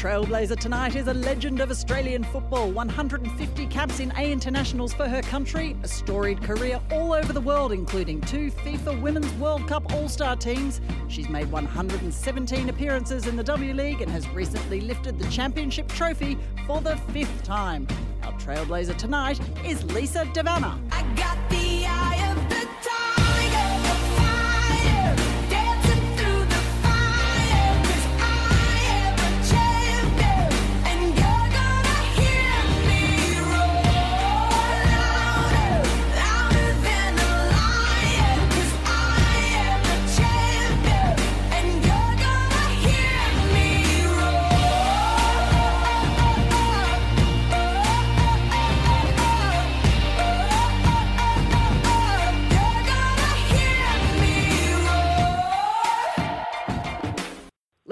Trailblazer tonight is a legend of Australian football. 150 caps in A internationals for her country, a storied career all over the world, including two FIFA Women's World Cup All Star teams. She's made 117 appearances in the W League and has recently lifted the championship trophy for the fifth time. Our trailblazer tonight is Lisa De Vanna.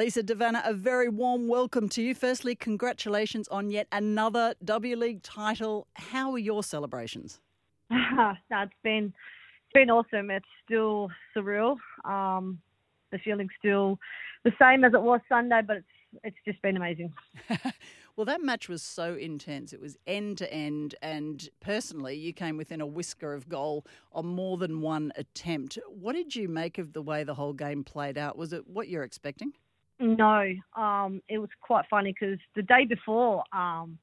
Lisa De Vanna, a very warm welcome to you. Firstly, congratulations on yet another W League title. How are your celebrations? no, it's been it's been awesome. It's still surreal. Um, the feeling's still the same as it was Sunday, but it's it's just been amazing. Well, that match was so intense. It was end to end, and personally, you came within a whisker of goal on more than one attempt. What did you make of the way the whole game played out? Was it what you're expecting? No, um, it was quite funny because the day before um,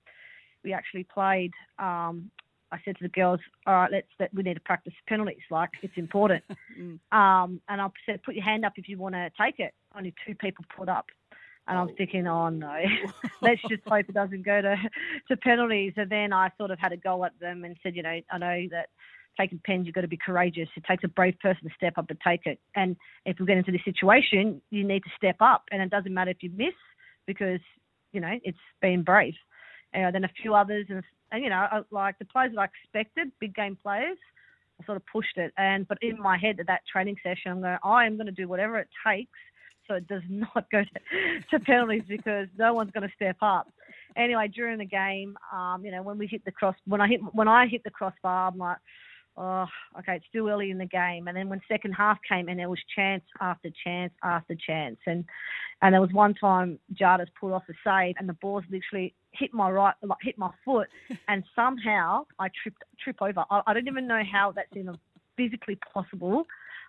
we actually played, um, I said to the girls, "All right, let's let, we need to practice penalties. Like it's important." um, and I said, "Put your hand up if you want to take it." Only two people put up. And I'm thinking, oh no, let's just hope it doesn't go to, to penalties. And then I sort of had a go at them and said, you know, I know that taking pens, you've got to be courageous. It takes a brave person to step up and take it. And if we get into this situation, you need to step up. And it doesn't matter if you miss because, you know, it's being brave. And then a few others, and, and you know, like the players that I expected, big game players, I sort of pushed it. And but in my head at that training session, I'm going, I am going to do whatever it takes so it does not go to, to penalties because no one's going to step up. Anyway, during the game, um, you know, when we hit the cross, when I hit when I hit the crossbar, I'm like, oh, okay, it's too early in the game. And then when second half came in, there was chance after chance after chance, and and there was one time Jarda's pulled off a save, and the ball's literally hit my right, like hit my foot, and somehow I tripped trip over. I, I don't even know how that's even physically possible.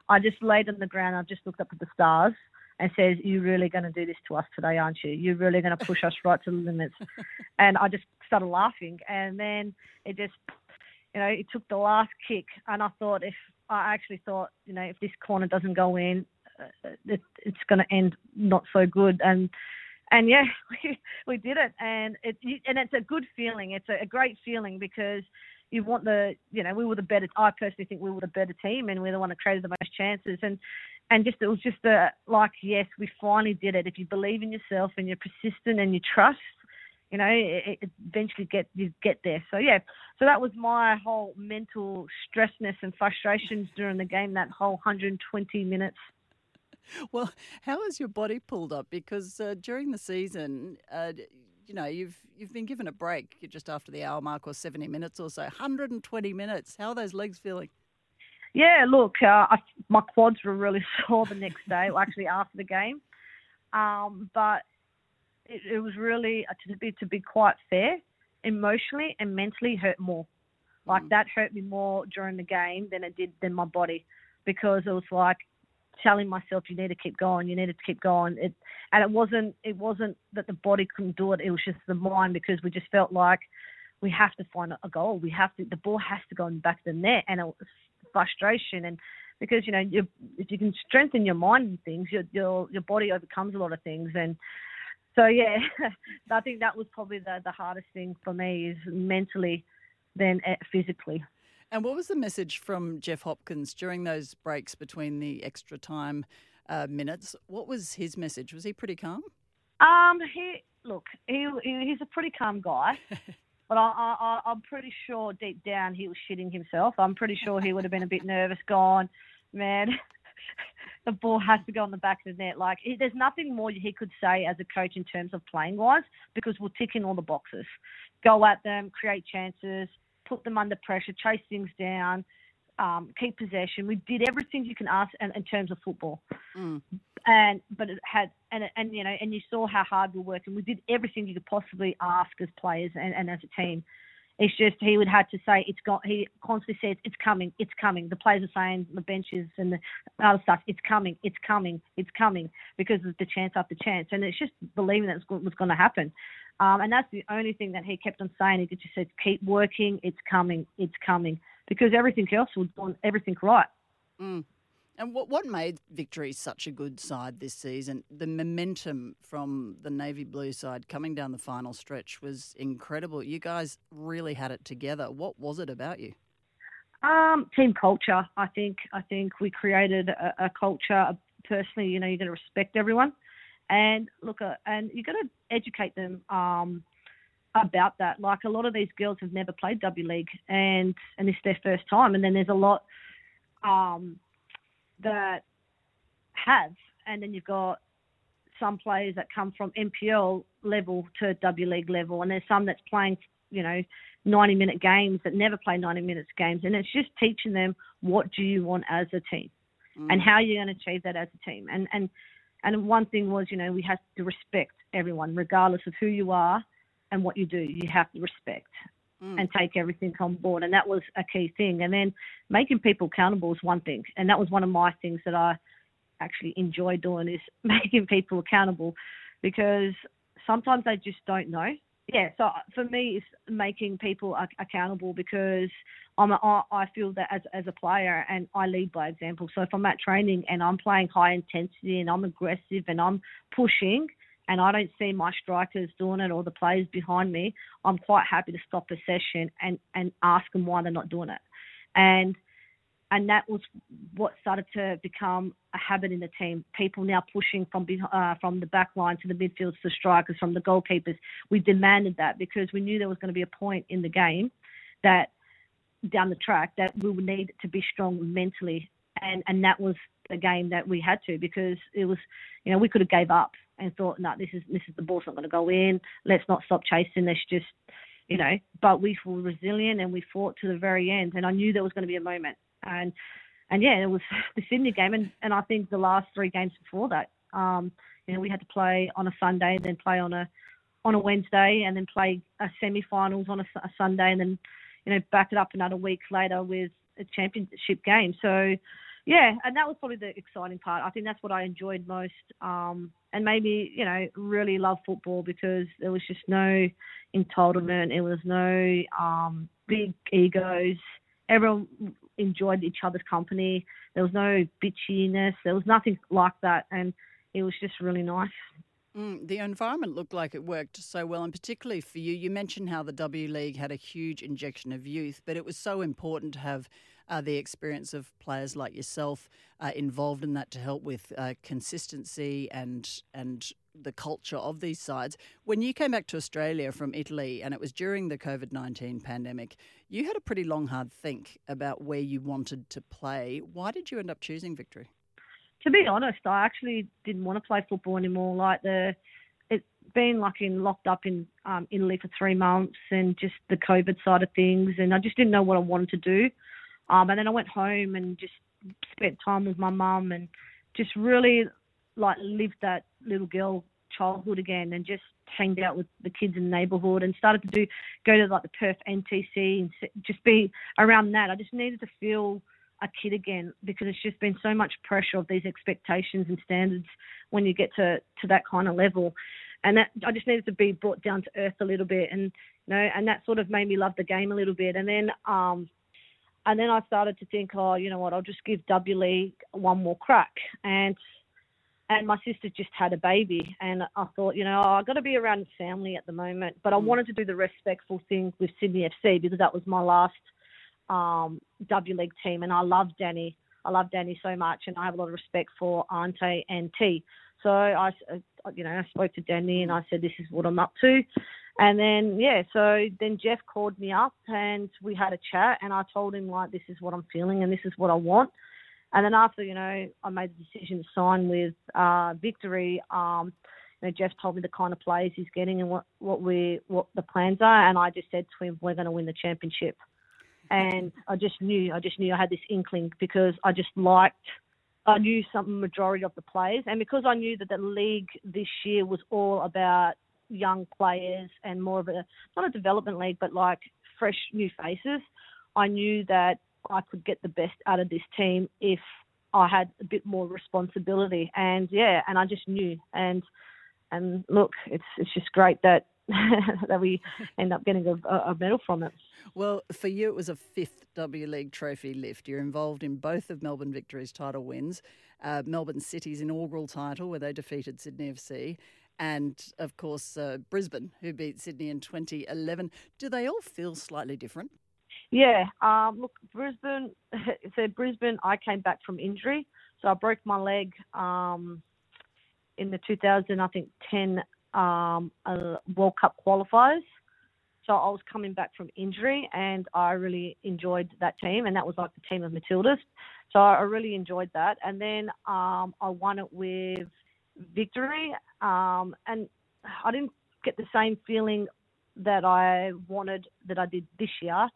I just laid on the ground. I just looked up at the stars and says, "You're really going to do this to us today, aren't you? You're really going to push us right to the limits." And I just started laughing, and then it just, you know, it took the last kick, and I thought if I actually thought, you know, if this corner doesn't go in, uh, it, it's going to end not so good, and and yeah, we, we did it, and it and it's a good feeling. It's a, a great feeling because you want the, you know, we were the better. I personally think we were the better team, and we're the one that created the most chances, and and just it was just a like yes, we finally did it. If you believe in yourself and you're persistent and you trust, you know, it, it eventually get you get there. So yeah, so that was my whole mental stressness and frustrations during the game. That whole 120 minutes. Well, how has your body pulled up? Because uh, during the season, uh, you know, you've you've been given a break just after the hour mark or 70 minutes or so. 120 minutes. How are those legs feeling? Yeah, look, uh, I, my quads were really sore the next day, well, actually after the game. Um, but it, it was really, uh, to be to be quite fair, emotionally and mentally hurt more. Like that hurt me more during the game than it did than my body, because it was like telling myself you need to keep going, you need to keep going. It and it wasn't it wasn't that the body couldn't do it. It was just the mind because we just felt like we have to find a goal. We have to the ball has to go in the back of the net, and it was frustration and because you know you if you can strengthen your mind and things, your your your body overcomes a lot of things and. So yeah, I think that was probably the, the hardest thing for me is mentally than uh, physically. And what was the message from Jeff Hopkins during those breaks between the extra time uh, minutes? What was his message? Was he pretty calm? Um, he look, he, he he's a pretty calm guy, but I, I I- I'm pretty sure deep down he was shitting himself. I'm pretty sure he would have been a bit nervous, gone, man. The ball has to go on the back of the net. Like, he, there's nothing more he could say as a coach in terms of playing wise because we'll tick in all the boxes. Go at them, create chances, put them under pressure, chase things down, um, keep possession. We did everything you can ask in, in terms of football Mm. and but it had and and you know and you saw how hard we were working. We did everything you could possibly ask as players and, and as a team. It's just he would have to say it's got. He constantly says it's coming, it's coming. The players are saying the benches and the other stuff. It's coming, it's coming, it's coming because of the chance after chance, and it's just believing that it was going to happen. Um, and that's the only thing that he kept on saying. He just said, "Keep working. It's coming. It's coming." Because everything else was doing everything right. Mm. And what what made Victory such a good side this season? The momentum from the navy blue side coming down the final stretch was incredible. You guys really had it together. What was it about you? Um, team culture. I think. I think we created a, a culture. Personally, you know, you got to respect everyone, and look, uh, and you got to educate them um, about that. Like a lot of these girls have never played W League, and and it's their first time. And then there's a lot um, that have, and then you've got some players that come from NPL level to W League level, and there's some that's playing, you know, 90 minute games that never play 90 minutes games, and it's just teaching them what do you want as a team, mm. and how you're going to achieve that as a team. And and and one thing was, you know, we have to respect everyone, regardless of who you are and what you do. You have to respect Mm. and take everything on board, and that was a key thing. And then making people accountable is one thing, and that was one of my things that I actually enjoy doing is making people accountable because sometimes they just don't know. Yeah, so for me, it's making people ac- accountable because I'm a, I I feel that as as a player and I lead by example. So if I'm at training and I'm playing high intensity and I'm aggressive and I'm pushing and I don't see my strikers doing it or the players behind me, I'm quite happy to stop a session and and ask them why they're not doing it. And and that was what started to become a habit in the team. People now pushing from uh, from the back line to the midfield to strikers, from the goalkeepers. We demanded that because we knew there was going to be a point in the game that down the track that we would need to be strong mentally, and and that was the game that we had to because it was, you know, we could have gave up and thought, no, this is this is the ball's not going to go in. Let's not stop chasing. Let's just, you know. But we were resilient and we fought to the very end. And I knew there was going to be a moment. And and yeah, it was the Sydney game, and and I think the last three games before that, um, you know, we had to play on a Sunday, then play on a on a Wednesday, and then play a semi-finals on a, a Sunday, and then you know back it up another week later with a championship game. So yeah, and that was probably the exciting part. I think that's what I enjoyed most, um, and maybe you know really love football because there was just no entitlement. It was no um, big egos. Everyone enjoyed each other's company. There was no bitchiness. There was nothing like that, and it was just really nice. Mm, the environment looked like it worked so well, and particularly for you. You mentioned how the W League had a huge injection of youth, but it was so important to have uh, the experience of players like yourself uh, involved in that to help with uh, consistency and and the culture of these sides. When you came back to Australia from Italy, and it was during the COVID nineteen pandemic, you had a pretty long, hard think about where you wanted to play. Why did you end up choosing Victory? to be honest, I actually didn't want to play football anymore. Like the, it's been like in locked up in um, Italy for three months, and just the COVID side of things, and I just didn't know what I wanted to do. Um, and then I went home and just spent time with my mum and just really like lived that little girl childhood again, and just hanged out with the kids in the neighbourhood and started to do go to like the Perth NTC and just be around that. I just needed to feel a kid again because it's just been so much pressure of these expectations and standards when you get to to that kind of level and that I just needed to be brought down to earth a little bit and you know and that sort of made me love the game a little bit and then um and then I started to think oh you know what I'll just give W League one more crack and and my sister just had a baby, and I thought, you know, oh, I got to be around family at the moment, but I wanted to do the respectful thing with Sydney FC because that was my last um, W League team, and I love Danny. I love Danny so much, and I have a lot of respect for Ante and T. So I, uh, you know, I spoke to Danny and I said, this is what I'm up to. And then, yeah, so then Jeff called me up and we had a chat and I told him, like, this is what I'm feeling and this is what I want. And then after, you know, I made the decision to sign with uh, Victory, um, you know, Jeff told me the kind of plays he's getting and what, what we what the plans are. And I just said to him, we're going to win the championship. And I just knew, I just knew I had this inkling because I just liked I knew some majority of the players, and because I knew that the league this year was all about young players and more of a not a development league, but like fresh new faces, I knew that I could get the best out of this team if I had a bit more responsibility. And yeah, and I just knew. And and look, it's it's just great that that we end up getting a, a medal from it. Well, for you, it was a fifth W League trophy lift. You're involved in both of Melbourne Victory's title wins, uh, Melbourne City's inaugural title, where they defeated Sydney FC, and of course, uh, Brisbane, who beat Sydney in 2011. Do they all feel slightly different? Yeah, um, look, Brisbane. So Brisbane, I came back from injury, so I broke my leg um, in the 2000, I think 10 um, uh, World Cup qualifiers. So I was coming back from injury, and I really enjoyed that team, and that was like the team of Matildas. So I really enjoyed that, and then um, I won it with victory, um, and I didn't get the same feeling that I wanted that I did this year.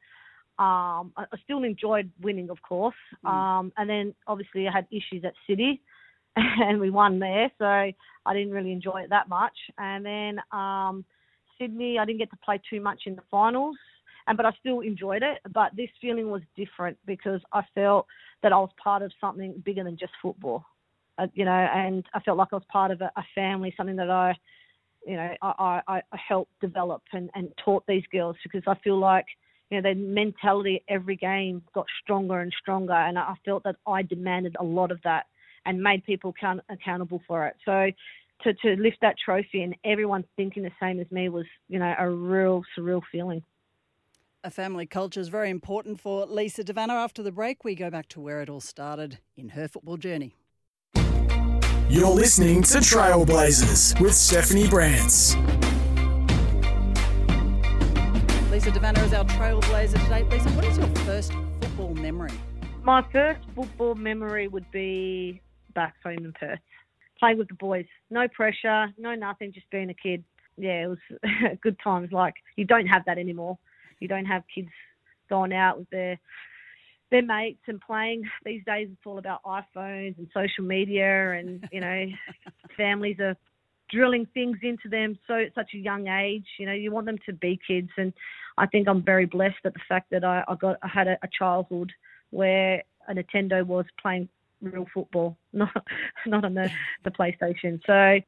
Um, I, I still enjoyed winning, of course, um, and then obviously I had issues at City, and we won there, so I didn't really enjoy it that much. And then um, Sydney, I didn't get to play too much in the finals, and but I still enjoyed it. But this feeling was different because I felt that I was part of something bigger than just football, uh, you know, and I felt like I was part of a, a family, something that I, you know, I, I, I helped develop and, and taught these girls because I feel like. You know, their mentality every game got stronger and stronger, and I felt that I demanded a lot of that and made people count, accountable for it. So to, to lift that trophy and everyone thinking the same as me was, you know, a real surreal feeling. A family culture is very important for Lisa De Vanna. After the break, we go back to where it all started in her football journey. You're listening to Trailblazers with Stephanie Brantz. Lisa De Vanna is our trailblazer today. Lisa, what is your first football memory? My first football memory would be back home in Perth, playing with the boys. No pressure, no nothing, just being a kid. Yeah, it was good times. Like you don't have that anymore. You don't have kids going out with their their mates and playing. These days, it's all about iPhones and social media, and you know, families are drilling things into them so at such a young age. You know, you want them to be kids, and I think I'm very blessed at the fact that I, I got I had a, a childhood where a Nintendo was playing real football, not not on the the PlayStation. So.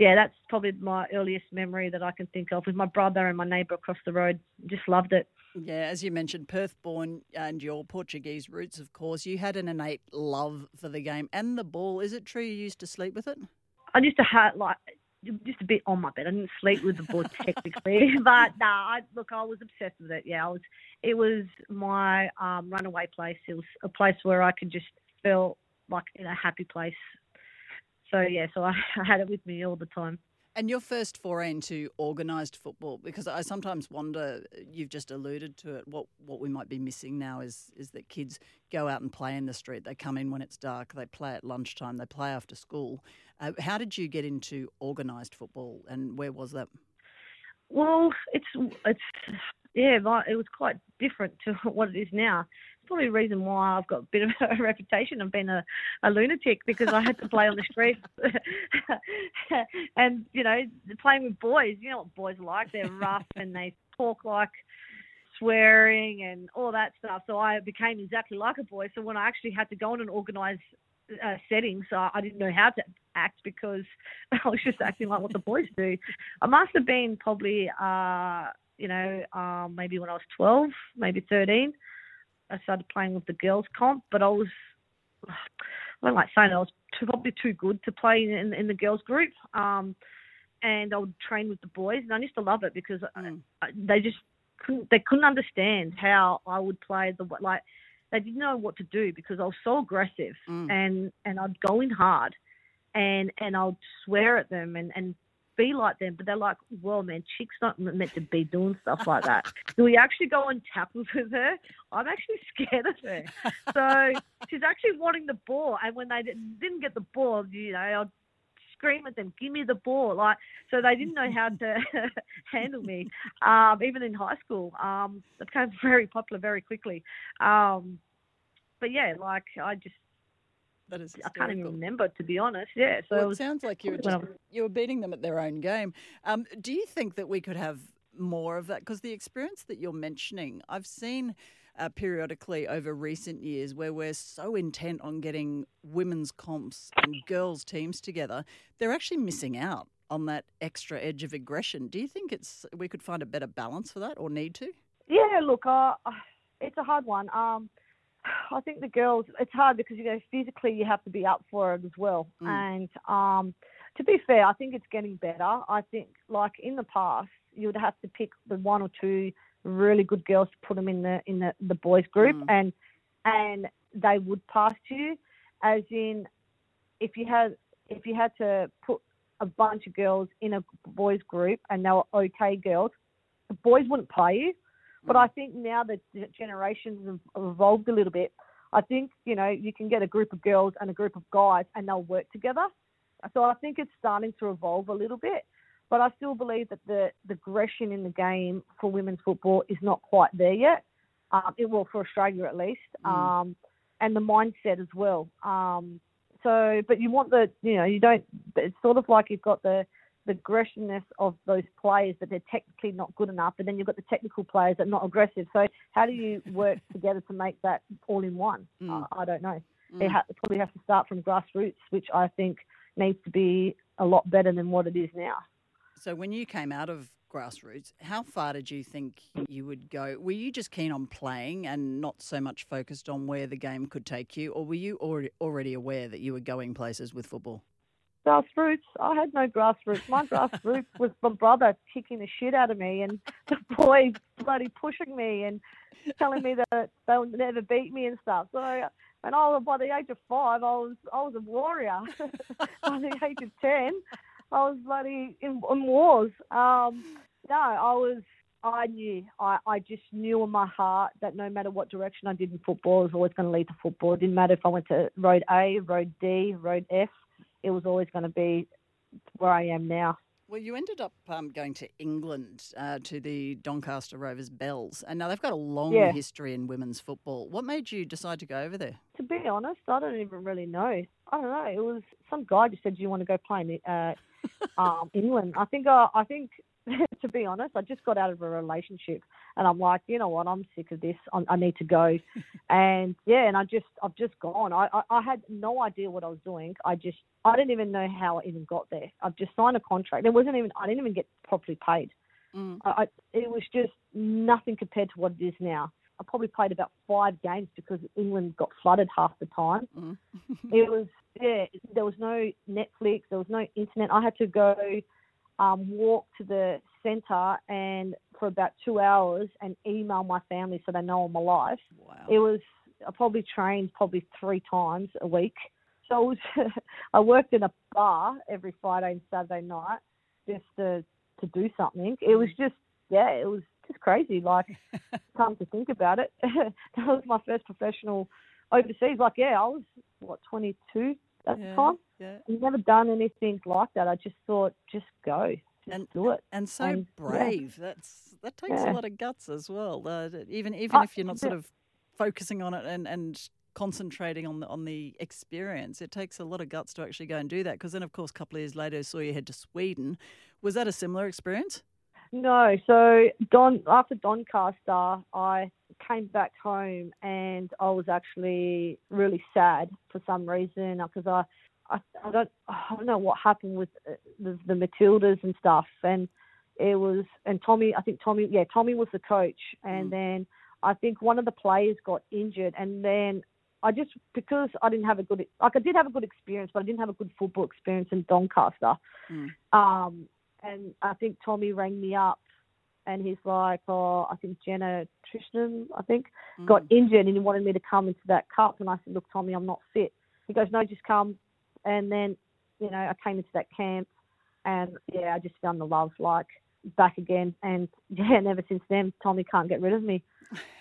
Yeah, that's probably my earliest memory that I can think of with my brother and my neighbour across the road. Just loved it. Yeah, as you mentioned, Perth born and your Portuguese roots, of course, you had an innate love for the game and the ball. Is it true you used to sleep with it? I used to have like just a bit on my bed. I didn't sleep with the ball technically, but nah. I, look, I was obsessed with it. Yeah, I was. It was my um, runaway place. It was a place where I could just feel like in a happy place. So yeah, so I, I had it with me all the time. And your first foray into organised football, because I sometimes wonder, you've just alluded to it, what, what we might be missing now is, is that kids go out and play in the street. They come in when it's dark, they play at lunchtime, they play after school. Uh, how did you get into organised football and where was that? Well, it's it's yeah, it was quite different to what it is now. Probably the reason why I've got a bit of a reputation of being a, a lunatic because I had to play on the streets, and you know, playing with boys. You know what boys are like? They're rough and they talk like swearing and all that stuff. So I became exactly like a boy. So when I actually had to go in an organised uh, setting, so I didn't know how to act because I was just acting like what the boys do. I must have been probably, uh, you know, um, maybe when I was 12, maybe 13. I started playing with the girls comp, but I was, I don't like saying I was too, probably too good to play in, in the girls group. Um, and I would train with the boys, and I used to love it because Mm. I, they just couldn't they couldn't understand how I would play the like they didn't know what to do because I was so aggressive Mm. and and I'd go in hard and and I'd swear at them and and be like them, but they're like, well, man, chick's not meant to be doing stuff like that. Do we actually go on tackle with her? I'm actually scared of her. So she's actually wanting the ball, and when they didn't didn't get the ball, you know, I'd scream at them, "Give me the ball!" Like, so they didn't know how to handle me. Um, even in high school, um, it became very popular very quickly. Um, but yeah, like I just That is I can't even remember to be honest. Yeah, so Well, it it was sounds like you were just, you were beating them at their own game. Um, do you think that we could have more of that? Because the experience that you're mentioning, I've seen uh, periodically over recent years where we're so intent on getting women's comps and girls teams together, they're actually missing out on that extra edge of aggression. Do you think it's we could find a better balance for that, or need to? Yeah, look, uh, it's a hard one. Um, I think the girls, it's hard because you know physically you have to be up for it as well. Mm. And um, to be fair, I think it's getting better. I think like in the past, you would have to pick the one or two really good girls to put them in the in the, the boys group, Mm. and and they would pass you. As in, if you had if you had to put a bunch of girls in a boys group and they were okay girls, the boys wouldn't play you. But I think now that the generations have evolved a little bit, I think you know you can get a group of girls and a group of guys, and they'll work together. So I think it's starting to evolve a little bit. But I still believe that the, the aggression in the game for women's football is not quite there yet. Um, it will for Australia at least, Mm. um, and the mindset as well. Um, so, but you want the you know you don't. It's sort of like you've got the the aggressiveness of those players, that they're technically not good enough. And then you've got the technical players that are not aggressive. So how do you work together to make that all in one? Mm. I, I don't know. Mm. It, ha- it probably has to start from grassroots, which I think needs to be a lot better than what it is now. So when you came out of grassroots, how far did you think you would go? Were you just keen on playing and not so much focused on where the game could take you, or were you already aware that you were going places with football? Grassroots, I had no grassroots. My grassroots was my brother kicking the shit out of me and the boys bloody pushing me and telling me that they'll never beat me and stuff. So and I was by the age of five, I was I was a warrior. by the age of ten, I was bloody in, in wars. Um, no, I was. I knew. I, I just knew in my heart that no matter what direction I did in football, it was always going to lead to football. It didn't matter if I went to road A, road D, road F. It was always going to be where I am now. Well, you ended up um, going to England uh, to the Doncaster Rovers Belles, and now they've got a long Yeah. history in women's football. What made you decide to go over there? To be honest, I don't even really know. I don't know. It was some guy just said, "Do you want to go play in uh, um, England?" I think. Uh, I think. To be honest, I just got out of a relationship, and I'm like, you know what? I'm sick of this. I, I need to go. and yeah, and I just, I've just gone. I, I, I had no idea what I was doing. I just, I didn't even know how I even got there. I've just signed a contract. It wasn't even. I didn't even get properly paid. Mm. I, I, it was just nothing compared to what it is now. I probably played about five games because England got flooded half the time. Mm. it was yeah. There was no Netflix. There was no internet. I had to go um, walk to the centre and for about two hours and email my family so they know I'm alive. Wow. It was I probably trained probably three times a week. So it was I worked in a bar every Friday and Saturday night just to to do something. It was mm. just yeah, it was just crazy. Like come to think about it, that was my first professional overseas. Like yeah, I was what 22 at yeah, the time. yeah. I've never done anything like that. I just thought, just go, And- do it. And so And, yeah. brave. That's that takes a lot of guts as well. Uh, even even I- if you're not sort of focusing on it and, and concentrating on the on the experience, it takes a lot of guts to actually go and do that. Because then, of course, a couple of years later, saw you head to Sweden. Was that a similar experience? No, so Don after Doncaster, I came back home and I was actually really sad for some reason because I, I, I don't, I don't know what happened with uh, the, the Matildas and stuff, and it was and Tommy, I think Tommy, yeah, Tommy was the coach, and Mm. then I think one of the players got injured, and then I just because I didn't have a good like I did have a good experience, but I didn't have a good football experience in Doncaster. Mm. Um, and I think Tommy rang me up, and he's like, "Oh, I think Jenna Trishnan, I think, got injured, and he wanted me to come into that cup." And I said, "Look, Tommy, I'm not fit." He goes, "No, just come." And then, you know, I came into that camp, and yeah, I just found the love like back again. And yeah, and ever since then, Tommy can't get rid of me.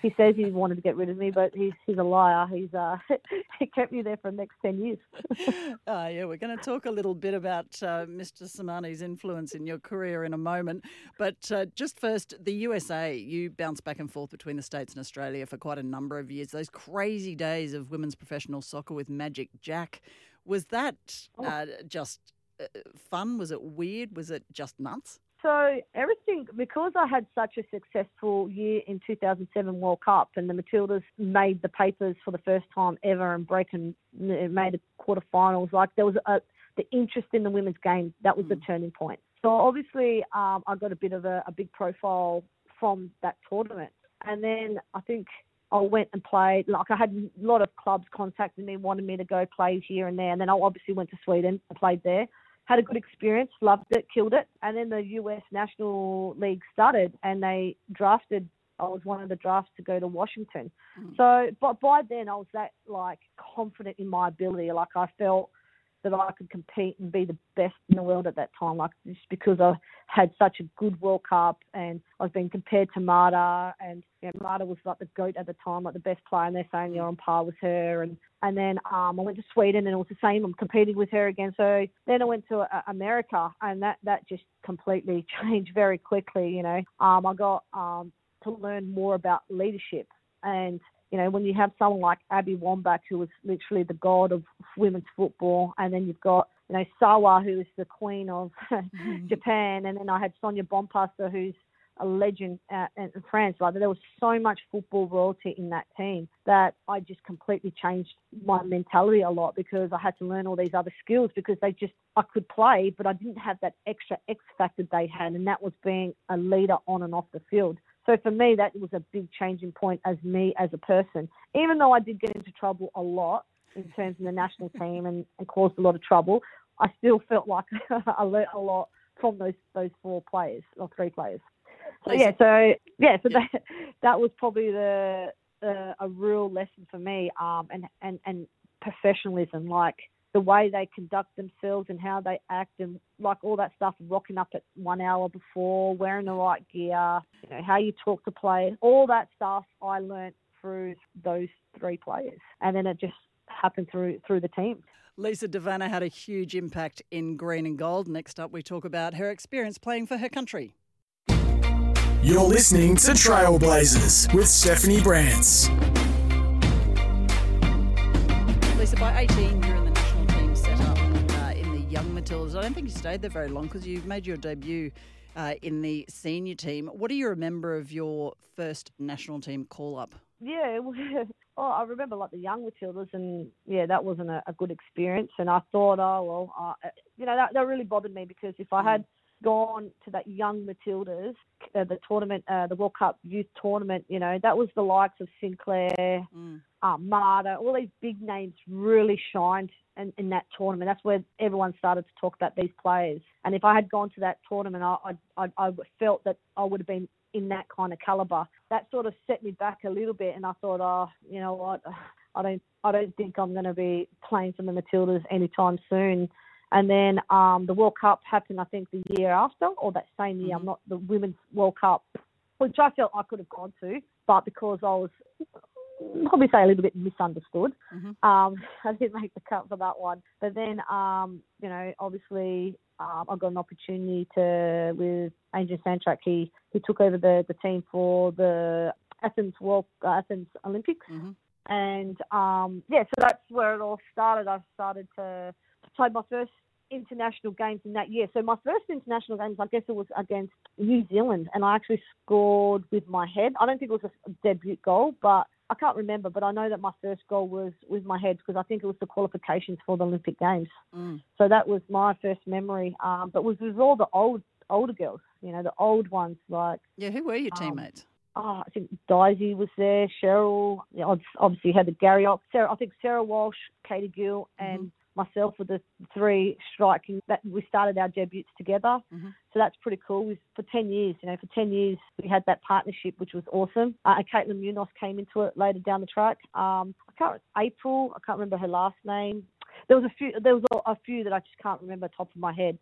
He says he wanted to get rid of me, but he's he's a liar. He's uh he kept me there for the next ten years. Uh, yeah, we're going to talk a little bit about uh, Mr. Sermanni's influence in your career in a moment. But uh, just first, the USA. You bounced back and forth between the States and Australia for quite a number of years. Those crazy days of women's professional soccer with Magic Jack. Was that uh, just uh, fun? Was it weird? Was it just nuts? So everything because I had such a successful year in 2007 World Cup, and the Matildas made the papers for the first time ever and breaking made the quarterfinals. Like there was a, the interest in the women's game that was the turning point. So obviously, um, I got a bit of a, a big profile from that tournament, and then I think I went and played. Like I had a lot of clubs contacted me, wanted me to go play here and there, and then I obviously went to Sweden and played there had a good experience, loved it, killed it. And then the US National League started and they drafted I was one of the drafts to go to Washington. Mm. So but by then I was that like confident in my ability. Like I felt that I could compete and be the best in the world at that time, like just because I had such a good World Cup and I've been compared to Marta and you know, Marta was like the goat at the time, like the best player, and they're saying you're on par with her. And and then um, I went to Sweden and it was the same. I'm competing with her again. So then I went to uh, America and that that just completely changed very quickly. You know, um, I got um, to learn more about leadership and you know, when you have someone like Abby Wambach, who was literally the god of women's football, and then you've got, you know, Sawa, who is the queen of Japan, and then I had Sonia Bompastor, who's a legend uh, in France. Like there was so much football royalty in that team that I just completely changed my mentality a lot because I had to learn all these other skills because they just I could play, but I didn't have that extra X factor they had, and that was being a leader on and off the field. So for me, that was a big changing point as me as a person. Even though I did get into trouble a lot in terms of the national team and, and caused a lot of trouble, I still felt like I learnt a lot from those those four players or three players. So yeah, so yeah, so that that was probably the uh, a real lesson for me, um, and and and professionalism, like the way they conduct themselves and how they act and like all that stuff, rocking up at one hour before, wearing the right gear, you know, how you talk to players, all that stuff I learnt through those three players. And then it just happened through through the team. Lisa De Vanna had a huge impact in green and gold. Next up, we talk about her experience playing for her country. You're listening to Trailblazers with Stephanie Brantz. Lisa, by 18, you're in young Matildas. I don't think you stayed there very long because you made your debut uh, in the senior team. What do you remember of your first national team call up? Yeah, was, oh, I remember like the young Matildas, and yeah, that wasn't a, a good experience. And I thought, oh well, uh, you know, that, that really bothered me because if I had gone to that young Matildas, uh, the tournament, uh, the World Cup youth tournament, you know, that was the likes of Sinclair, Mm. uh, Marta, all these big names really shined in, in that tournament. That's where everyone started to talk about these players. And if I had gone to that tournament, I, I, I, I felt that I would have been in that kind of caliber. That sort of set me back a little bit, and I thought, oh, you know what, I don't, I don't think I'm going to be playing for the Matildas anytime soon. And then um, the World Cup happened, I think, the year after, or that same year. I'm not the Women's World Cup, which I felt I could have gone to, but because I was probably say a little bit misunderstood, um, I didn't make the cut for that one. But then, um, you know, obviously, um, I got an opportunity to with Angel Santrac. He he took over the, the team for the Athens World uh, Athens Olympics, and um, yeah, so that's where it all started. I started to, to play my first international games in that year. So my first international games, I guess it was against New Zealand, and I actually scored with my head. I don't think it was a debut goal, but I can't remember. But I know that my first goal was with my head because I think it was the qualifications for the Olympic Games. So that was my first memory. Um, but was with all the old older girls, you know, the old ones like Yeah, who were your Um, teammates? oh, I think Daisy was there, Cheryl. You know, obviously had the Gary Sarah. I think Sarah Walsh, Katie Gill, and myself were the three striking that we started our debuts together. So that's pretty cool. We, for ten years, you know, for ten years we had that partnership, which was awesome. Uh, and Caitlin Munoz came into it later down the track. Um, I can't April. I can't remember her last name. There was a few. There was a, a few that I just can't remember top of my head.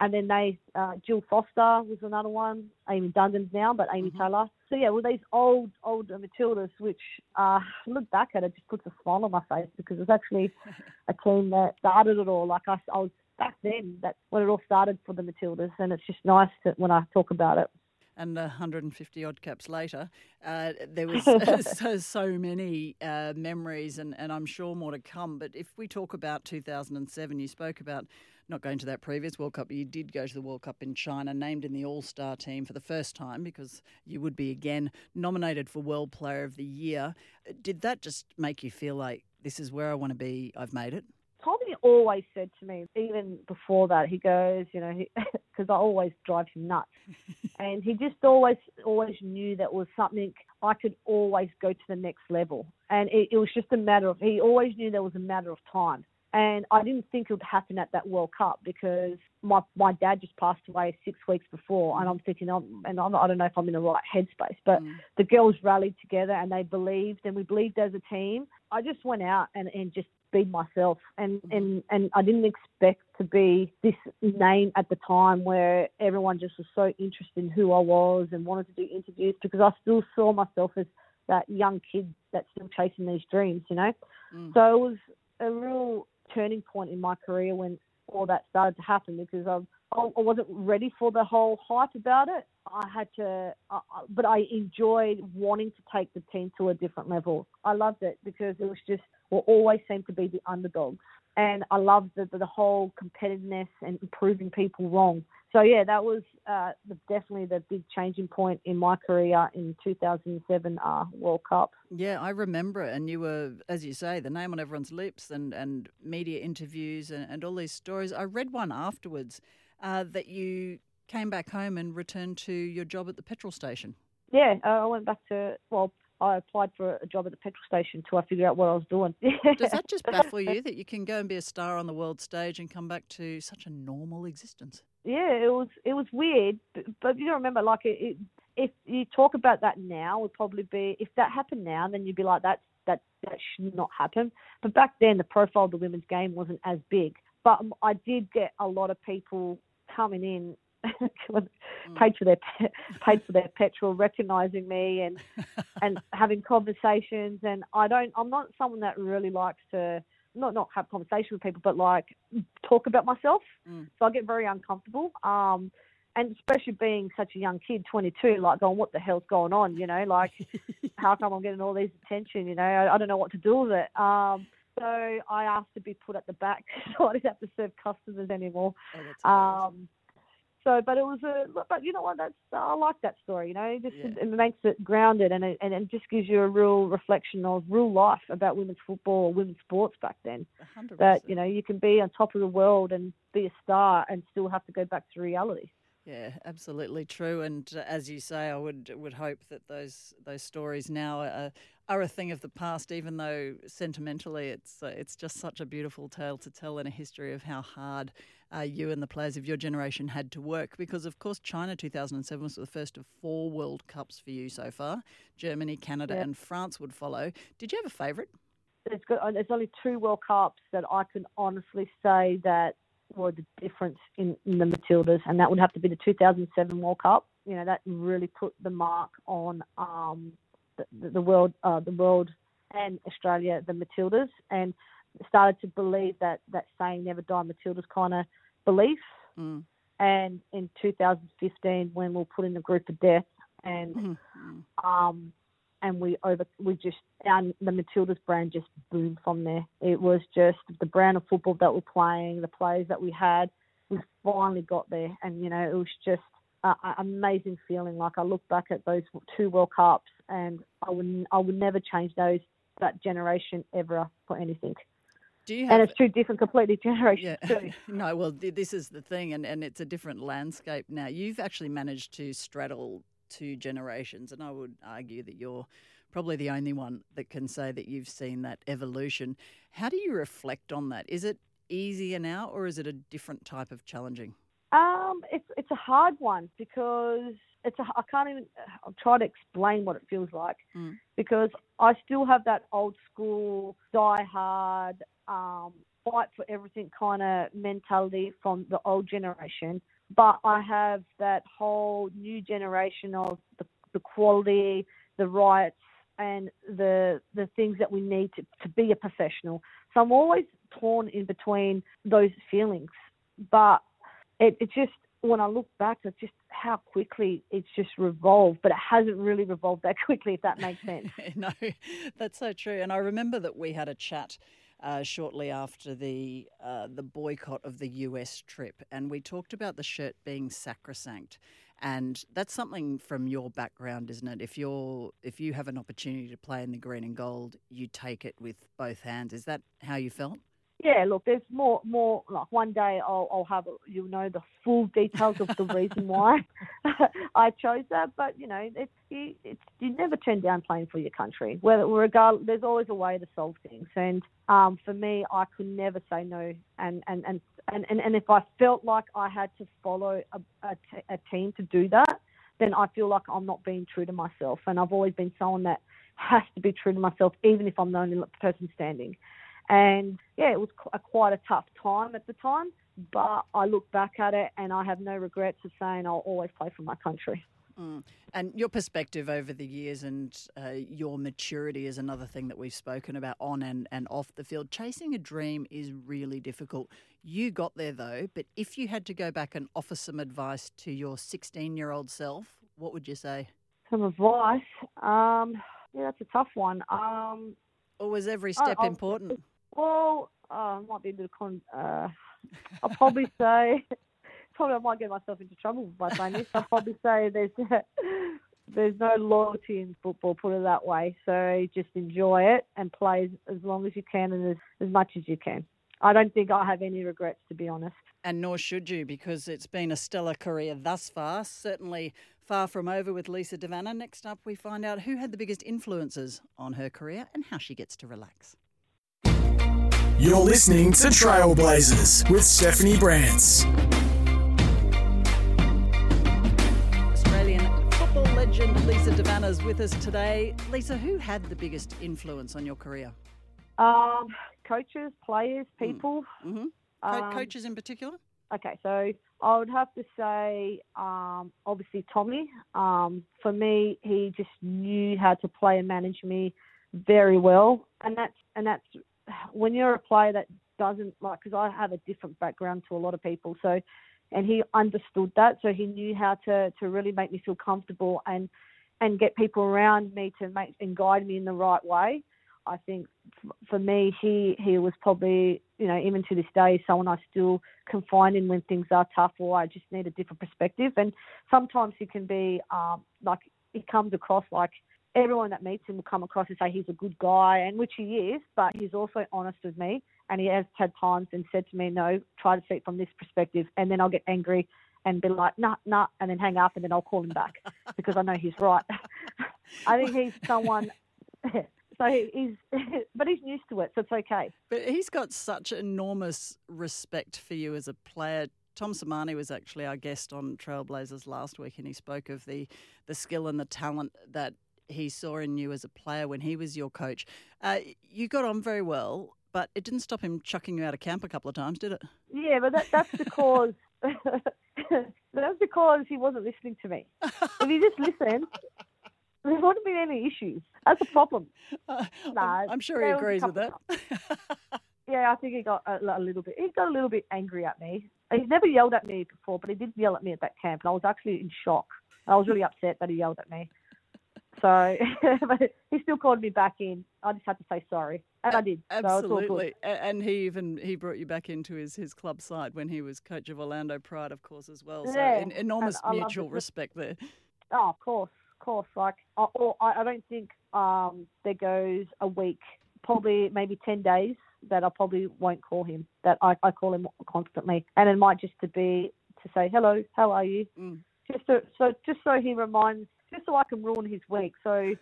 And then they, uh, Jill Foster was another one. Amy Dundon's now, but Amy Taylor. So yeah, well, these old, old Matildas, which uh, look back at it, just puts a smile on my face because it's actually a team that started it all. Like I, I was back then, that's when it all started for the Matildas, and it's just nice to, when I talk about it. and 150 odd caps later, uh, there was so, so many uh, memories, and, and I'm sure more to come. But if we talk about 2007, you spoke about not going to that previous World Cup, but you did go to the World Cup in China, named in the All Star team for the first time because you would be again nominated for World Player of the Year. Did that just make you feel like this is where I want to be? I've made it. Tommy always said to me, even before that, he goes, you know, because I always drive him nuts, and he just always, always knew that was something I could always go to the next level, and it, it was just a matter of. He always knew there was a matter of time, and I didn't think it would happen at that World Cup because my my dad just passed away six weeks before, and I'm thinking, I'm, and I'm, I don't know if I'm in the right headspace, but mm. the girls rallied together and they believed, and we believed as a team. I just went out and, and just be myself, and, mm. and and I didn't expect to be this name at the time where everyone just was so interested in who I was and wanted to do interviews because I still saw myself as that young kid that's still chasing these dreams, you know. Mm. So it was a real turning point in my career when all that started to happen because I, I wasn't ready for the whole hype about it. I had to, uh, but I enjoyed wanting to take the team to a different level. I loved it because it was just, we always seemed to be the underdogs. And I loved the, the, the whole competitiveness and proving people wrong. So yeah, that was uh, the, definitely the big changing point in my career in 2007 uh, World Cup. Yeah, I remember it. And you were, as you say, the name on everyone's lips and, and media interviews and, and all these stories. I read one afterwards uh, that you came back home and returned to your job at the petrol station. Yeah, uh, I went back to well, I applied for a job at the petrol station till I figured out what I was doing. Does that just baffle you that you can go and be a star on the world stage and come back to such a normal existence? yeah, it was it was weird, but, but you don't remember like it, it. If you talk about that now, would probably be if that happened now, then you'd be like that's that that should not happen. But back then, the profile of the women's game wasn't as big. But I did get a lot of people coming in. paid for their paid for their petrol, recognizing me and and having conversations. And I don't. I'm not someone that really likes to not not have conversation with people, but like talk about myself. So I get very uncomfortable. Um, and especially being such a young kid, 22, like going, what the hell's going on? You know, like how come I'm getting all these attention? You know, I, I don't know what to do with it. Um, so I asked to be put at the back, so I didn't have to serve customers anymore. Oh. Um, so, but it was a, but you know what? That's I like that story. You know, it just Yeah. it, makes it grounded and it, and it just gives you a real reflection of real life about women's football or women's sports back then. A hundred That you know you can be on top of the world and be a star and still have to go back to reality. Yeah, absolutely true. And uh, as you say, I would would hope that those those stories now are, are a thing of the past, even though sentimentally it's uh, it's just such a beautiful tale to tell and a history of how hard uh, you and the players of your generation had to work. Because of course, China 2007 was the first of four World Cups for you so far. Germany, Canada, Yeah. and France would follow. Did you have a favourite? There's got, there's only two World Cups that I can honestly say that were the difference in, in the Matildas, and that would have to be the 2007 World Cup. You know, that really put the mark on um, the, the, world, uh, the world and Australia, the Matildas, and started to believe that that saying "never die Matildas" kind of belief. Mm. And in 2015, when we were put in the group of death, and Mhm. um, and we over we just and the Matildas brand just boomed from there. It was just the brand of football that we're playing, the players that we had. We finally got there, and you know it was just an amazing feeling. Like I look back at those two World Cups, and I would I would never change those that generation ever for anything. Do you have And it's two different, completely generations Yeah. too. no, well, th- this is the thing, and, and it's a different landscape now. You've actually managed to straddle two generations, and I would argue that you're probably the only one that can say that you've seen that evolution. How do you reflect on that? Is it easier now, or is it a different type of challenging? Um, it's it's a hard one because it's a I can't even I'll try to explain what it feels like Mm. because I still have that old school die hard um, fight for everything kind of mentality from the old generation, but I have that whole new generation of the, the quality, the rights, and the the things that we need to, to be a professional. So I'm always torn in between those feelings, but it, it just when I look back, it's just how quickly it's just revolved, but it hasn't really revolved that quickly, if that makes sense. no, that's so true. And I remember that we had a chat uh, shortly after the uh, the boycott of the US trip, and we talked about the shirt being sacrosanct. And that's something from your background, isn't it? If you're if you have an opportunity to play in the green and gold, you take it with both hands. Is that how you felt? Yeah, look, there's more, more. Like one day, I'll, I'll have you'll know the full details of the reason why I chose that. But you know, it's you, it's you never turn down playing for your country. Whether regard, there's always a way to solve things. And um, for me, I could never say no. And and and and and, and if I felt like I had to follow a, a, t- a team to do that, then I feel like I'm not being true to myself. And I've always been someone that has to be true to myself, even if I'm the only person standing. And yeah, it was a, quite a tough time at the time, but I look back at it and I have no regrets of saying I'll always play for my country. Mm. And your perspective over the years and uh, your maturity is another thing that we've spoken about on and, and off the field. Chasing a dream is really difficult. You got there though, but if you had to go back and offer some advice to your 16 year old self, what would you say? Some advice, um, yeah, that's a tough one. Um, Or was every step oh, important? Well, uh, might be a bit of con. Uh, I'll probably say, probably I might get myself into trouble by saying this. I'll probably say there's there's no loyalty in football, put it that way. So just enjoy it and play as, as long as you can and as, as much as you can. I don't think I have any regrets, to be honest. And nor should you, because it's been a stellar career thus far. Certainly far from over with Lisa De Vanna. Next up, we find out who had the biggest influences on her career and how she gets to relax. You're listening to Trailblazers with Stephanie Brantz. Australian football legend Lisa De Vanna is with us today. Lisa, who had the biggest influence on your career? Um, coaches, players, people. Mm-hmm. Um, coaches in particular? Okay, so I would have to say, um, obviously Tommy. Um, for me, he just knew how to play and manage me very well, and that's and that's when you're a player that doesn't like because I have a different background to a lot of people. So, and he understood that, so he knew how to to really make me feel comfortable and and get people around me to make and guide me in the right way. I think for me, he he was probably you know even to this day someone I still confide in when things are tough or I just need a different perspective. And sometimes he can be um, like he comes across like everyone that meets him will come across and say he's a good guy, and which he is, but he's also honest with me. And he has had times and said to me, no, try to see it from this perspective, and then I'll get angry and be like, nah, nah, and then hang up, and then I'll call him back because I know he's right. I think he's someone. So he's, but he's used to it, so it's okay. But he's got such enormous respect for you as a player. Tom Sermanni was actually our guest on Trailblazers last week, and he spoke of the the skill and the talent that he saw in you as a player when he was your coach. Uh, you got on very well, but it didn't stop him chucking you out of camp a couple of times, did it? Yeah, but that, that's because that's because he wasn't listening to me. If he just listened, there wouldn't be any issues. That's a problem. Uh, I'm, I'm sure he there was a agrees with that. Yeah, I think he got a, a little bit. He got a little bit angry at me. He's never yelled at me before, but he did yell at me at that camp, and I was actually in shock. I was really upset that he yelled at me. So, but he still called me back in. I just had to say sorry, and I did. So it's all good. Absolutely, A- and he even he brought you back into his his club side when he was coach of Orlando Pride, of course, as well. So Yeah, en- enormous mutual respect there. Oh, of course, of course. Like, or I, I don't think um, there goes a week, probably maybe ten days that I probably won't call him. That I, I call him constantly, and it might just to be to say hello, how are you? Mm. Just so, so just so he reminds just so I can ruin his week. So,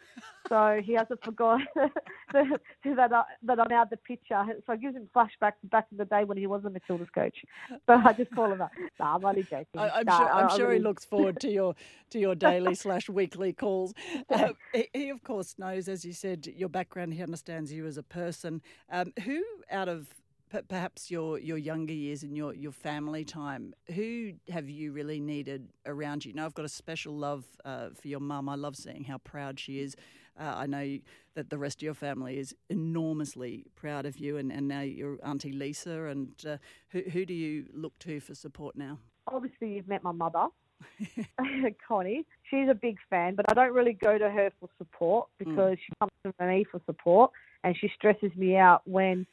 so he hasn't forgot that that, I, that I'm now the pitcher. So it gives him flashbacks back in the day when he was a Matildas coach. So I just call him up. No, I'm only joking. I, I'm Nah, sure. I'm I sure he really- looks forward to your to your daily slash weekly calls. Uh, he, he, of course, knows, as you said, your background. He understands you as a person. Um, who out of perhaps your your younger years and your your family time, who have you really needed around you? Now, I've got a special love uh, for your mum. I love seeing how proud she is. Uh, I know that the rest of your family is enormously proud of you, and, and now your auntie Lisa. And uh, who, who do you look to for support now? obviously you've met my mother, Connie. She's a big fan, but I don't really go to her for support because she comes to me for support, and she stresses me out when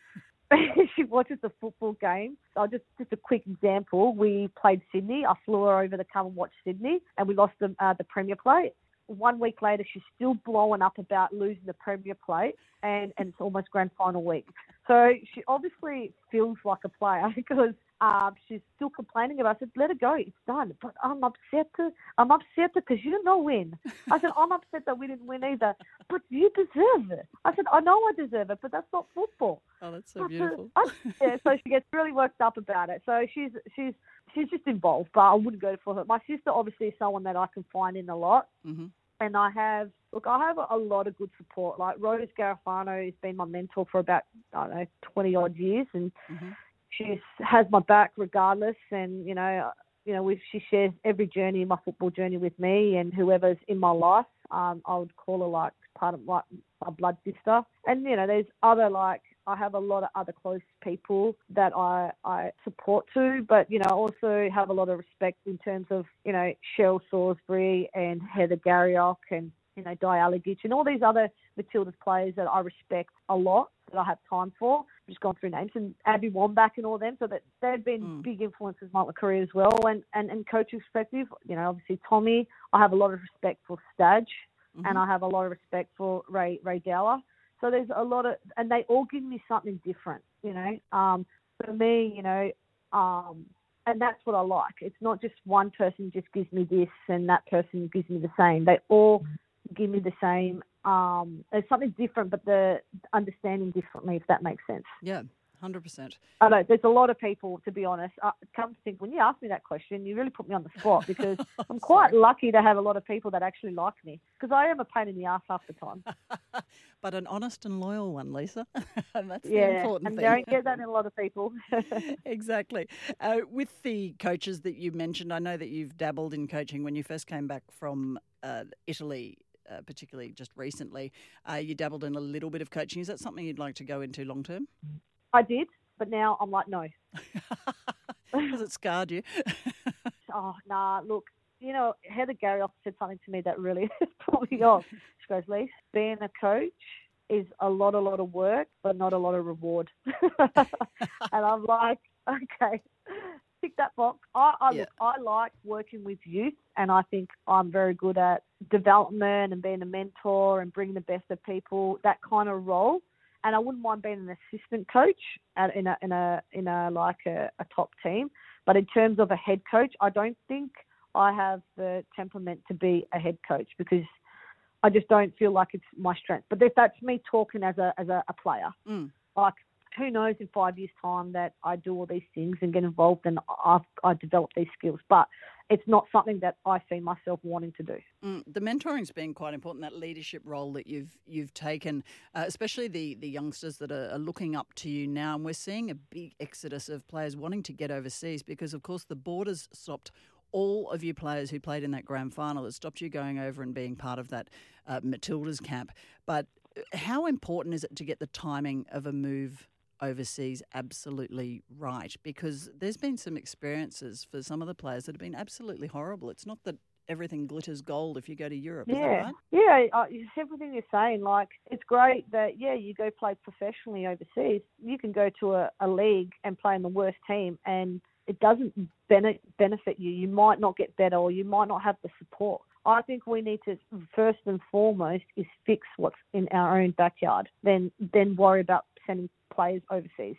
she watches the football game. I'll just just a quick example. We played Sydney. I flew her over to come and watch Sydney, and we lost the uh, the Premier Plate. One week later, she's still blowing up about losing the Premier Plate, and, and it's almost grand final week. So she obviously feels like a player because um, she's still complaining about. it. I said, "Let her go. It's done." But I'm upset. To, I'm upset because you did not win. I said, "I'm upset that we didn't win either." But you deserve it. I said, "I know I deserve it, but that's not football." Oh, that's so beautiful. I- yeah, so she gets really worked up about it. So she's she's she's just involved, but I wouldn't go for her. My sister obviously is someone that I can find in a lot, hmm and I have look, I have a, lot of good support. Like Rose Garofano has been my mentor for about I don't know twenty odd years, and Mhm. She has my back regardless. And you know, you know, she shares every journey, my football journey, with me and whoever's in my life. Um, I would call her like part of like my blood sister. And you know, there's other like I have a lot of other close people that I I support too, but you know, also have a lot of respect in terms of you know Cheryl Salisbury and Heather Garriock and you know Di Alagich and all these other Matildas players that I respect a lot that I have time for. Just gone through names and Abby Wambach and all them, so that they've been Mm. big influences in my career as well. And and and coaching perspective, you know, obviously Tommy, I have a lot of respect for Staj, and I have a lot of respect for Ray Ray Dower. So there's a lot of, and they all give me something different, you know. Um, for me, you know, um, and that's what I like. It's not just one person just gives me this and that person gives me the same. They all give me the same. Um, there's something different, but the understanding differently, if that makes sense. Yeah, hundred percent. I know there's a lot of people, to be honest. Uh, come to think, when you ask me that question, you really put me on the spot because I'm quite lucky to have a lot of people that actually like me because I am a pain in the ass half the time. But an honest and loyal one, Lisa. that's the yeah, important and thing. don't get that in a lot of people. exactly. Uh, with the coaches that you mentioned, I know that you've dabbled in coaching when you first came back from uh, Italy. Uh, particularly just recently, uh, you dabbled in a little bit of coaching. Is that something you'd like to go into long term? I did, but now I'm like, no. Has it scarred you? Oh, nah, look, you know, Heather Garriock said something to me that really put me off. She goes, Lise, being a coach is a lot, a lot of work, but not a lot of reward. and I'm like, okay, tick that box. I, I, Yeah. look, I like working with youth, and I think I'm very good at development and being a mentor and bringing the best of people, that kind of role. And I wouldn't mind being an assistant coach at, in a in a in a like a, a top team. But in terms of a head coach, I don't think I have the temperament to be a head coach because I just don't feel like it's my strength. But if that's me talking as a as a, a player, Mm. like who knows in five years' time that I do all these things and get involved and I've I develop these skills. But it's not something that I see myself wanting to do. Mm, the mentoring's been quite important. That leadership role that you've you've taken, uh, especially the the youngsters that are, are looking up to you now, and we're seeing a big exodus of players wanting to get overseas because, of course, the borders stopped all of you players who played in that grand final. It stopped you going over and being part of that uh, Matildas camp. But uh, how important is it to get the timing of a move? Overseas, absolutely right, because there's been some experiences for some of the players that have been absolutely horrible. It's not that everything glitters gold if you go to Europe. Is that Yeah, right? yeah. Uh, everything you're saying, like it's great that yeah, you go play professionally overseas. You can go to a, a league and play in the worst team, and it doesn't bene- benefit you. You might not get better, or you might not have the support. I think we need to first and foremost is fix what's in our own backyard. Then then worry about sending players overseas.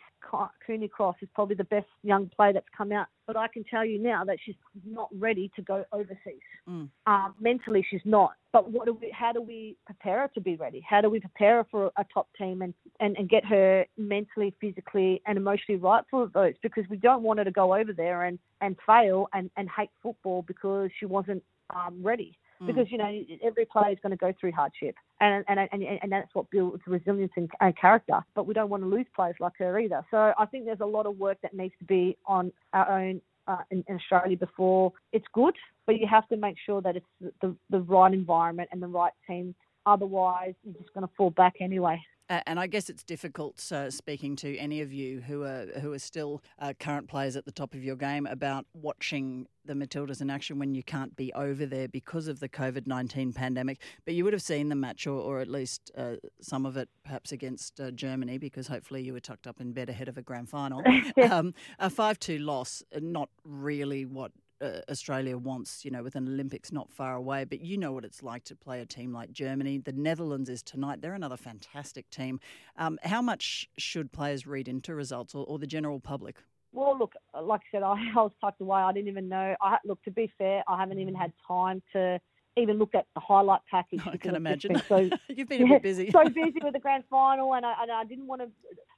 Cooney Cross is probably the best young player that's come out, but I can tell you now that she's not ready to go overseas. Mm. Um, mentally, she's not. But what do we? How do we prepare her to be ready? How do we prepare her for a top team and, and, and get her mentally, physically, and emotionally right for those? Because we don't want her to go over there and, and fail and, and hate football because she wasn't um, ready because you know every player is going to go through hardship, and and and, and that's what builds resilience and, and character. But we don't want to lose players like her either. So I think there's a lot of work that needs to be on our own. Uh, in, in Australia before it's good, but you have to make sure that it's the, the right environment and the right team. Otherwise, you're just going to fall back anyway. A- And I guess it's difficult uh, speaking to any of you who are who are still uh, current players at the top of your game about watching the Matildas in action when you can't be over there because of the COVID nineteen pandemic. But you would have seen the match, or, or at least uh, some of it, perhaps against uh, Germany, because hopefully you were tucked up in bed ahead of a grand final. um, a five two loss, uh, not really what uh, Australia wants, you know, with an Olympics not far away. But you know what it's like to play a team like Germany. The Netherlands is tonight. They're another fantastic team. Um, how much should players read into results or, or the general public? Well, look, like I said, I, I was tucked away. I didn't even know. I look, to be fair, I haven't even had time to even look at the highlight package. I can imagine. been So, You've been a bit busy. so busy with the grand final, and I, and I didn't want to.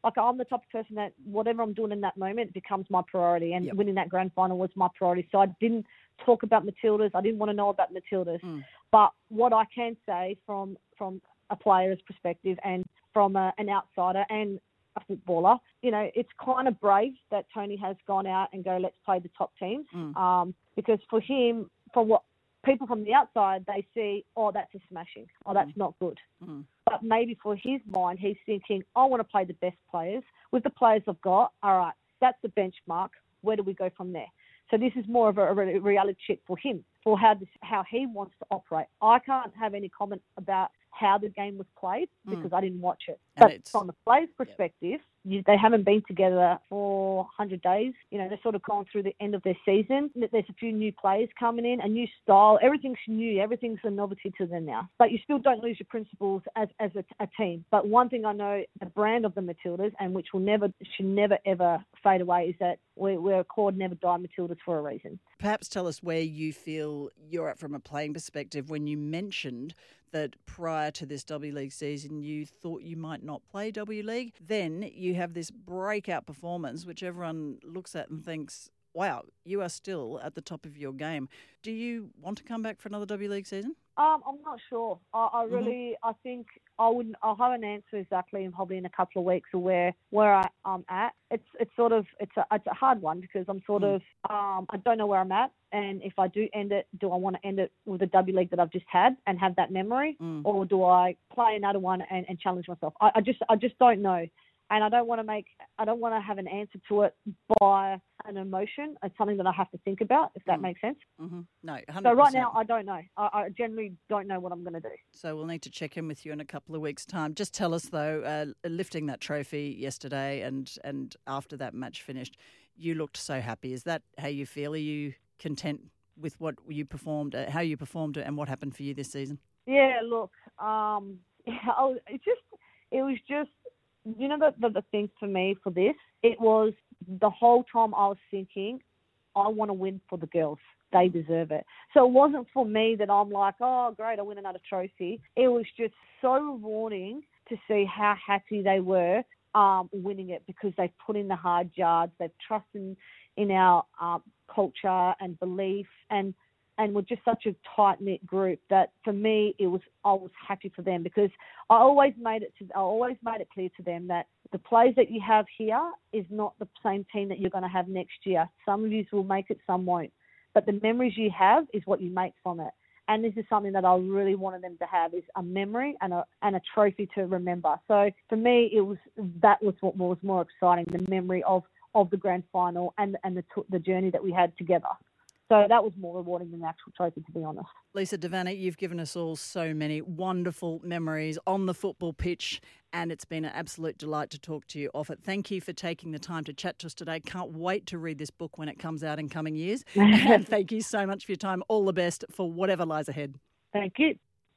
Like, I'm the type of person that whatever I'm doing in that moment becomes my priority, and Yep. winning that grand final was my priority. So I didn't talk about Matildas. I didn't want to know about Matildas. Mm. But what I can say from from a player's perspective and from a, an outsider and a footballer, you know, it's kind of brave that Tony has gone out and go, let's play the top teams. Mm. Um, because for him, from what people from the outside, they see, oh, that's a smashing. Oh, that's not good. Mm. But maybe for his mind, he's thinking, I want to play the best players. With the players I've got, all right, that's the benchmark. Where do we go from there? So this is more of a, a reality check for him, for how this, how he wants to operate. I can't have any comment about how the game was played hmm. because I didn't watch it. And but it's- from the players' perspective, you, they haven't been together for 100 days. You know, they're sort of gone through the end of their season. There's a few new players coming in, a new style. Everything's new. Everything's a novelty to them now. But you still don't lose your principles as, as a, a team. But one thing I know, the brand of the Matildas, and which will never, should never, ever fade away, is that we're, we're called Never Die Matildas for a reason. Perhaps tell us where you feel you're at from a playing perspective when you mentioned that prior to this W League season you thought you might not play W League. Then you have this breakout performance which everyone looks at and thinks, wow, you are still at the top of your game. Do you want to come back for another W League season? Um, I'm not sure. I, I really, I think I wouldn't. I'll have an answer exactly, in probably in a couple of weeks, of where where I, I'm at. It's it's sort of it's a it's a hard one because I'm sort of um I don't know where I'm at, and if I do end it, do I want to end it with the W League that I've just had and have that memory, Mm. or do I play another one and, and challenge myself? I, I just I just don't know. And I don't want to make, I don't want to have an answer to it by an emotion. It's something that I have to think about, if that Mm. makes sense. hmm No, 100%. So right now, I don't know. I, I generally don't know what I'm going to do. So we'll need to check in with you in a couple of weeks' time. Just tell us though, uh, lifting that trophy yesterday and and after that match finished, you looked so happy. Is that how you feel? Are you content with what you performed, uh, how you performed, it and what happened for you this season? Yeah, look, um, I was, it just, it was just, you know, the, the the thing for me for this, it was the whole time I was thinking, I want to win for the girls. They deserve it. So it wasn't for me that I'm like, oh, great, I win another trophy. It was just so rewarding to see how happy they were um, winning it because they've put in the hard yards, they've trusted in our uh, culture and belief, and and we're just such a tight knit group that for me it was I was happy for them because I always made it to I always made it clear to them that the players that you have here is not the same team that you're going to have next year. Some of you will make it, some won't. But the memories you have is what you make from it. And this is something that I really wanted them to have is a memory and a and a trophy to remember. So for me, it was that was what was more exciting, the memory of of the grand final and and the the journey that we had together. So that was more rewarding than the actual trophy, to be honest. Lisa De Vanna, you've given us all so many wonderful memories on the football pitch, and it's been an absolute delight to talk to you off it. Thank you for taking the time to chat to us today. Can't wait to read this book when it comes out in coming years. and thank you so much for your time. All the best for whatever lies ahead. Thank you.